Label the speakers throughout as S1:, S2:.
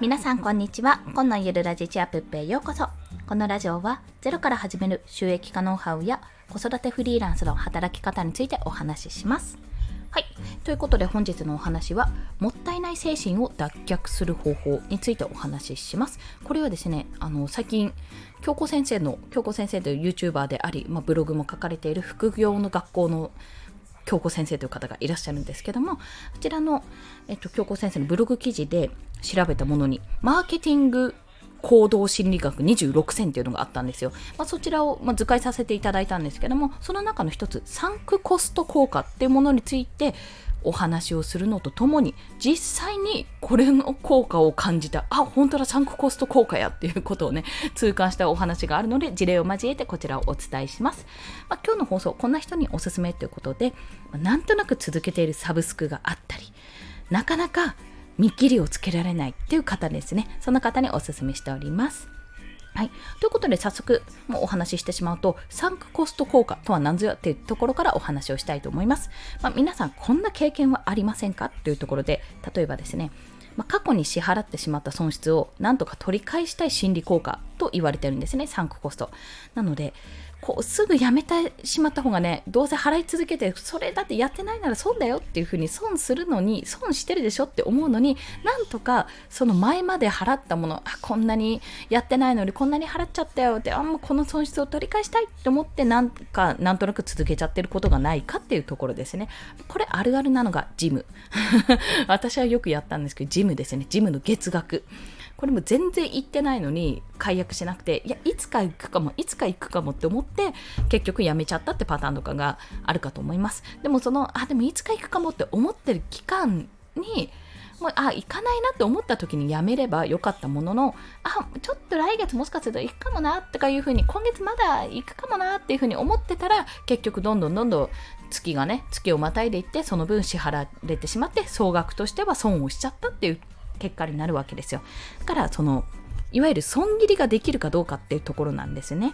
S1: 皆さんこんにちは今のゆるラジチアプッペへようこそこのラジオはゼロから始める収益化ノウハウや子育てフリーランスの働き方についてお話ししますはい。ということで本日のお話は、もったいない精神を脱却する方法についてお話しします。これはですね、あの、最近、京子先生の、京子先生という YouTuber であり、まあ、ブログも書かれている副業の学校の京子先生という方がいらっしゃるんですけども、こちらの、えっと、京子先生のブログ記事で調べたものに、マーケティング行動心理学26選っていうのがあったんですよ。まあ、そちらを、まあ、図解させていただいたんですけども、その中の一つ、サンクコスト効果っていうものについてお話をするのとともに、実際にこれの効果を感じた、あ、本当だ、サンクコスト効果やっていうことをね、痛感したお話があるので、事例を交えてこちらをお伝えします。まあ、今日の放送、こんな人におすすめということで、まなんとなく続けているサブスクがあったり、なかなか見切りをつけられないっていう方ですね。その方にお勧めしております。はい。ということで、早速、もうお話ししてしまうと、サンクコスト効果とは何ぞやっていうところからお話をしたいと思います。まあ、皆さん、こんな経験はありませんか？というところで、例えばですね、まあ、過去に支払ってしまった損失をなんとか取り返したい心理効果と言われてるんですね、サンクコスト。なので、こうすぐやめてしまった方がねどうせ払い続けてそれだってやってないなら損だよっていうふうに損するのに損してるでしょって思うのになんとかその前まで払ったものあこんなにやってないのにこんなに払っちゃったよってあんまこの損失を取り返したいって思ってなんかなんとなく続けちゃってることがないかっていうところですね。これあるあるなのがジム。私はよくやったんですけどジムですね。ジムの月額。これも全然行ってないのに解約しなくていやいつか行くかもいつか行くかもって思って結局やめちゃったってパターンとかがあるかと思います。でもそのあでもいつか行くかもって思ってる期間にもうあ行かないなって思った時にやめればよかったもののあちょっと来月もしかすると行くかもなとかいうふうに今月まだ行くかもなっていうふうに思ってたら結局どんどんどんどん月がね月をまたいでいってその分支払われてしまって総額としては損をしちゃったっていう結果になるわけですよ。だからそのいわゆる損切りができるかどうかっていうところなんですね。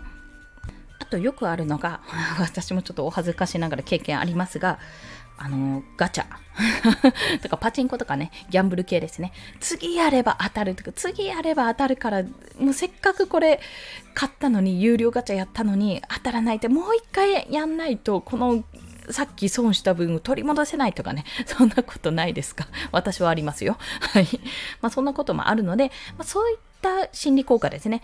S1: あとよくあるのが 私もちょっとお恥ずかしながら経験ありますがあのガチャ とかパチンコとかねギャンブル系ですね次やれば当たるとか次やれば当たるからもうせっかくこれ買ったのに有料ガチャやったのに当たらないってもう一回やんないとこのさっき損した分を取り戻せないとかね、そんなことないですか？私はありますよ。はい。まあそんなこともあるので、まあ、そういった心理効果ですね。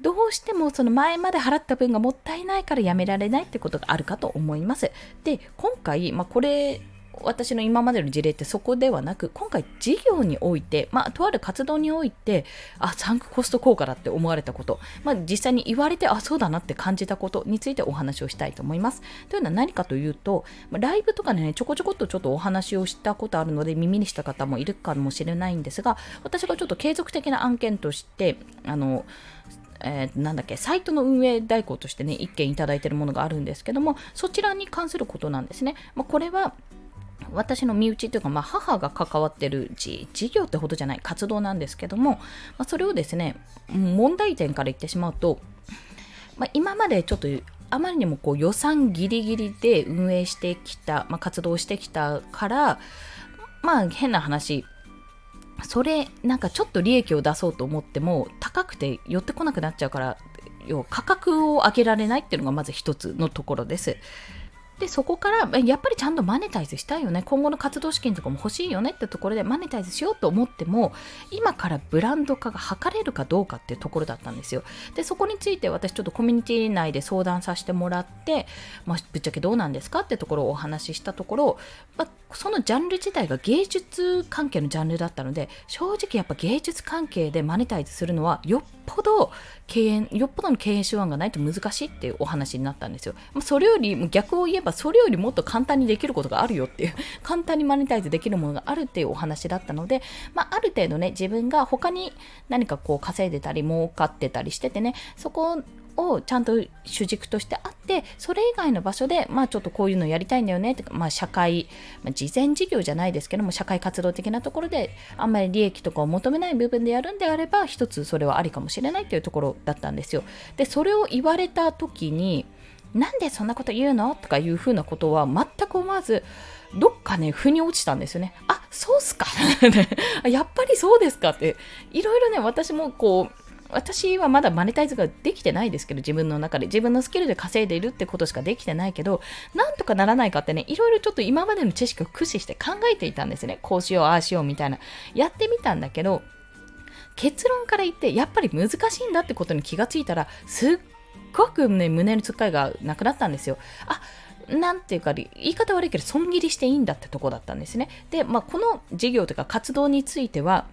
S1: どうしてもその前まで払った分がもったいないからやめられないってことがあるかと思います。で、今回、まあ、これ私の今までの事例ってそこではなく今回事業において、まあ、とある活動においてあサンクコスト効果だって思われたこと、まあ、実際に言われてあそうだなって感じたことについてお話をしたいと思います。というのは何かというと、ライブとかでねちょこちょこっとちょっとお話をしたことあるので耳にした方もいるかもしれないんですが私がちょっと継続的な案件としてあのえー、なんだっけ、サイトの運営代行としてね、一件いただいているものがあるんですけども、そちらに関することなんですね。まあ、これは、私の身内というか、まあ、母が関わってる事業ってほどじゃない活動なんですけども、まあ、それをですね問題点から言ってしまうと、まあ、今までちょっとあまりにもこう予算ギリギリで運営してきた、まあ、活動してきたからまあ変な話それなんかちょっと利益を出そうと思っても高くて寄ってこなくなっちゃうから要価格を上げられないっていうのがまず一つのところです。でそこからやっぱりちゃんとマネタイズしたいよね。今後の活動資金とかも欲しいよねってところでマネタイズしようと思っても今からブランド化が図れるかどうかっていうところだったんですよ。でそこについて私ちょっとコミュニティ内で相談させてもらって、まあ、ぶっちゃけどうなんですかってところをお話ししたところ、まあ、そのジャンル自体が芸術関係のジャンルだったので正直やっぱ芸術関係でマネタイズするのはよっぽど経営よっぽどの経営手腕がないと難しいっていうお話になったんですよ。それより逆を言えばそれよりもっと簡単にできることがあるよっていう 簡単にマネタイズできるものがあるっていうお話だったので、まあ、ある程度ね自分が他に何かこう稼いでたり儲かってたりしててねそこをちゃんと主軸としてあってそれ以外の場所でまあちょっとこういうのやりたいんだよねってまあ社会、まあ、事前事業じゃないですけども社会活動的なところであんまり利益とかを求めない部分でやるんであれば一つそれはありかもしれないというところだったんですよ。でそれを言われた時になんでそんなこと言うの？とかいうふうなことは全く思わずどっかね、腑に落ちたんですよね。あ、そうっすか やっぱりそうですか？って、いろいろね、私もこう、私はまだマネタイズができてないですけど、自分の中で。自分のスキルで稼いでいるってことしかできてないけど、なんとかならないかってね、いろいろちょっと今までの知識を駆使して考えていたんですね。こうしよう、ああしようみたいな。やってみたんだけど、結論から言って、やっぱり難しいんだってことに気がついたら、すっごくね、胸のつっかいがなくなったんですよ。あ、なんていうか、言い方悪いけど、損切りしていいんだってとこだったんですね。で、まあ、この事業というか活動については、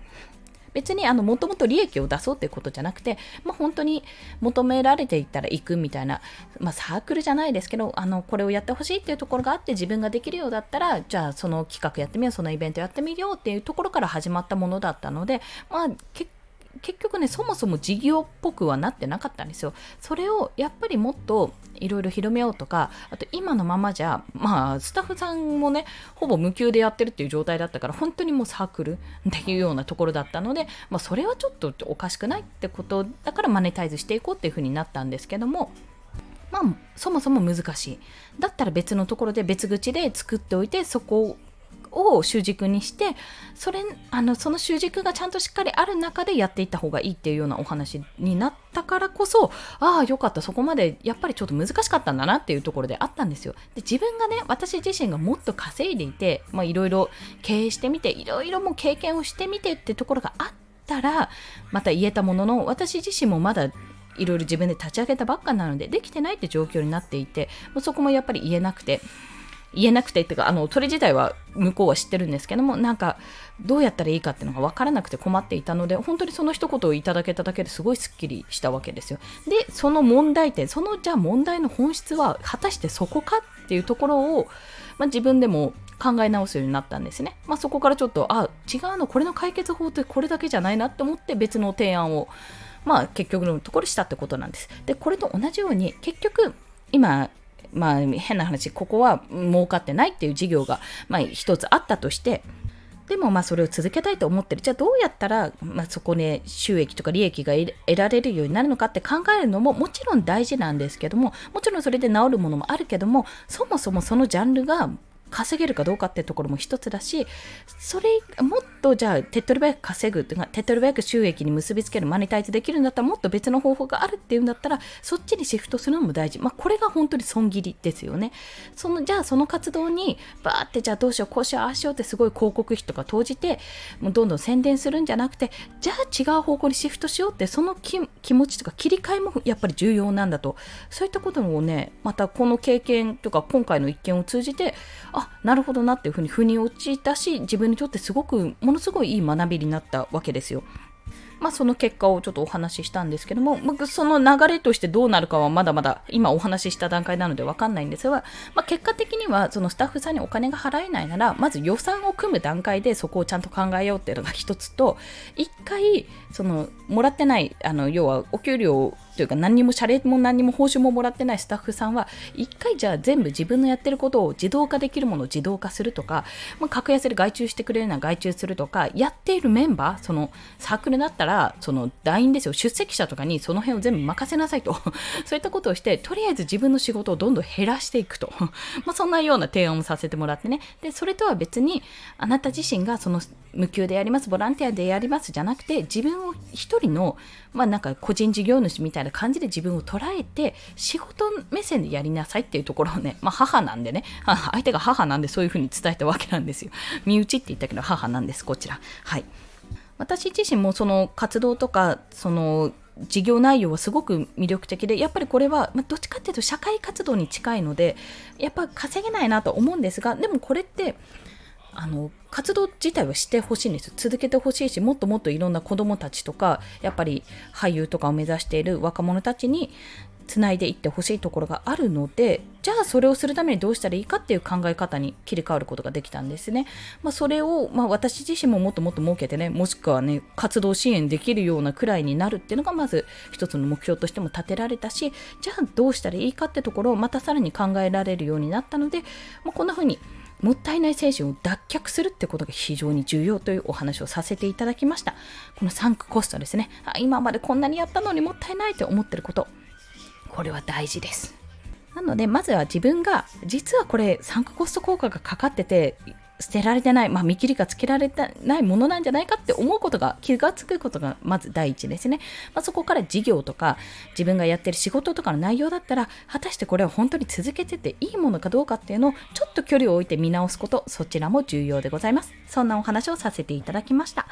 S1: 別にあのもともと利益を出そうっていうことじゃなくて、まあ、本当に求められていったら行くみたいな、まあ、サークルじゃないですけどあのこれをやってほしいっていうところがあって自分ができるようだったらじゃあその企画やってみようそのイベントやってみようっていうところから始まったものだったので、まあ、結結局ねそもそも事業っぽくはなってなかったんですよ。それをやっぱりもっといろいろ広めようとかあと今のままじゃまあスタッフさんもねほぼ無給でやってるっていう状態だったから本当にもうサークル っていうようなところだったので、まあ、それはちょっとおかしくないってことだからマネタイズしていこうっていうふうになったんですけどもまあそもそも難しい。だったら別のところで別口で作っておいてそこを主軸にしてそれあのその主軸がちゃんとしっかりある中でやっていった方がいいっていうようなお話になったからこそああよかった。そこまでやっぱりちょっと難しかったんだなっていうところであったんですよ。で自分がね私自身がもっと稼いでいていろいろ経営してみていろいろも経験をしてみてってところがあったらまた言えたものの私自身もまだいろいろ自分で立ち上げたばっかなのでできてないって状況になっていてもうそこもやっぱり言えなくて。言えなくてってかあのそれ自体は向こうは知ってるんですけどもなんかどうやったらいいかっていうのが分からなくて困っていたので本当にその一言をいただけただけですごいすっきりしたわけですよ。でその問題点そのじゃあ問題の本質は果たしてそこかっていうところを、まあ、自分でも考え直すようになったんですね、まあ、そこからちょっとあ違うのこれの解決法ってこれだけじゃないなって思って別の提案をまあ結局のところしたってことなんです。でこれと同じように結局今まあ変な話、ここは儲かってないっていう事業が、まあ一つあったとして、でもまあそれを続けたいと思ってる。じゃあどうやったら、まあ、そこで収益とか利益が得られるようになるのかって考えるのももちろん大事なんですけども、もちろんそれで治るものもあるけども、そもそもそのジャンルが稼げるかどうかってところも一つだし、それ、もっとじゃあ手っ取り早く稼ぐというか、手っ取り早く収益に結びつける、マネタイズできるんだったら、もっと別の方法があるっていうんだったら、そっちにシフトするのも大事。まあ、これが本当に損切りですよね。その、じゃあその活動に、バーってじゃあどうしよう、こうしよう、ああしようってすごい広告費とか投じて、もうどんどん宣伝するんじゃなくて、じゃあ違う方向にシフトしようって、その気持ちとか切り替えもやっぱり重要なんだと。そういったことをね、またこの経験とか今回の一件を通じて、あ、なるほどなっていうふうに腑に落ちたし自分にとってすごくものすごいいい学びになったわけですよ。まあ、その結果をちょっとお話ししたんですけども、その流れとしてどうなるかはまだまだ今お話しした段階なのでわかんないんですが、まあ、結果的にはそのスタッフさんにお金が払えないなら、まず予算を組む段階でそこをちゃんと考えようっていうのが一つと、一回、その、もらってない、あの、要はお給料というか何にも謝礼も何にも報酬ももらってないスタッフさんは一回じゃあ全部自分のやってることを自動化できるものを自動化するとか、まあ、格安で外注してくれるなら外注するとかやっているメンバーそのサークルだったらその団員ですよ。出席者とかにその辺を全部任せなさいと。そういったことをしてとりあえず自分の仕事をどんどん減らしていくと。まそんなような提案をさせてもらってね。でそれとは別にあなた自身がその無給でやりますボランティアでやりますじゃなくて自分を一人のまあなんか個人事業主みたいな感じで自分を捉えて仕事目線でやりなさいっていうところをね、まあ母なんでね、相手が母なんでそういうふうに伝えたわけなんですよ。身内って言ったけど母なんです、こちら。はい。私自身もその活動とか、その事業内容はすごく魅力的で、やっぱりこれは、まあ、どっちかっていうと社会活動に近いので、やっぱ稼げないなと思うんですが、でもこれって、あの活動自体はしてほしいんです続けてほしいしもっともっといろんな子どもたちとかやっぱり俳優とかを目指している若者たちにつないでいってほしいところがあるのでじゃあそれをするためにどうしたらいいかっていう考え方に切り替わることができたんですね。まあ、それを、まあ、私自身ももっともっと設けてねもしくはね活動支援できるようなくらいになるっていうのがまず一つの目標としても立てられたしじゃあどうしたらいいかってところをまたさらに考えられるようになったので、まあ、こんな風にもったいない精神を脱却するってことが非常に重要というお話をさせていただきました。このサンクコストですねあ。今までこんなにやったのにもったいないと思ってること。これは大事です。なのでまずは自分が実はこれサンクコスト効果がかかってて捨てられてない、まあ、見切りがつけられてないものなんじゃないかって思うことが気がつくことがまず第一ですね、まあ、そこから事業とか自分がやってる仕事とかの内容だったら果たしてこれは本当に続けてていいものかどうかっていうのをちょっと距離を置いて見直すことそちらも重要でございます。そんなお話をさせていただきました。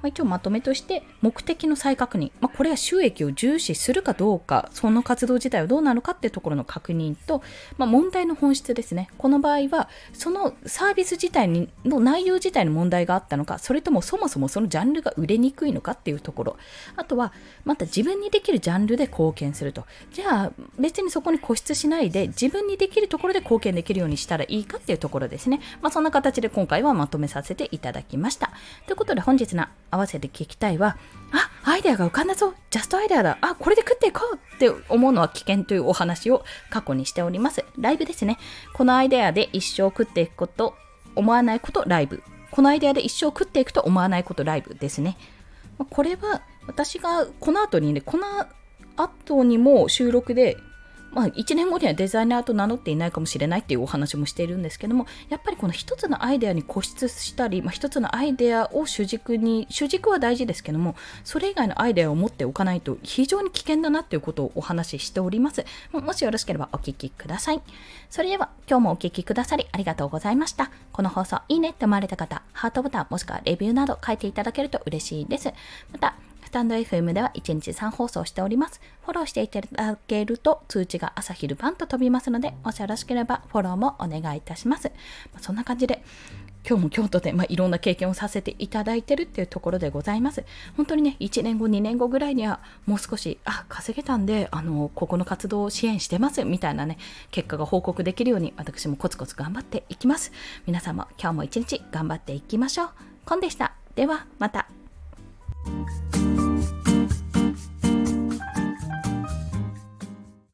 S1: まあ、一応まとめとして目的の再確認、まあ、これは収益を重視するかどうかその活動自体はどうなのかっていうところの確認と、まあ、問題の本質ですね。この場合はそのサービス自体にの内容自体に問題があったのかそれともそもそもそのジャンルが売れにくいのかっていうところ。あとはまた自分にできるジャンルで貢献すると。じゃあ別にそこに固執しないで自分にできるところで貢献できるようにしたらいいかっていうところですね、まあ、そんな形で今回はまとめさせていただきました。ということで本日の合わせて聞きたいは、あ、アイデアが浮かんだぞジャストアイデアだあ、これで食っていこうって思うのは危険というお話を過去にしております。ライブですね。このアイデアで一生食っていくこと、思わないことライブ。このアイデアで一生食っていくと思わないことライブですね。これは私がこの後にね、この後にも収録でまあ、1年後にはデザイナーと名乗っていないかもしれないっていうお話もしているんですけどもやっぱりこの一つのアイデアに固執したり、まあ、一つのアイデアを主軸に主軸は大事ですけどもそれ以外のアイデアを持っておかないと非常に危険だなっていうことをお話ししております。もしよろしければお聞きください。それでは今日もお聞きくださりありがとうございました。この放送いいねって思われた方ハートボタンもしくはレビューなど書いていただけると嬉しいです。またスタンド FM では1日3放送しております。フォローしていただけると通知が朝昼晩と飛びますので、もしよろしければフォローもお願いいたします。まあ、そんな感じで、今日も京都で、まあ、いろんな経験をさせていただいてるっていうところでございます。本当にね、1年後、2年後ぐらいにはもう少し、あ、稼げたんで、あの、ここの活動を支援してますみたいなね、結果が報告できるように私もコツコツ頑張っていきます。皆さんも今日も一日頑張っていきましょう。コンでした。では、また。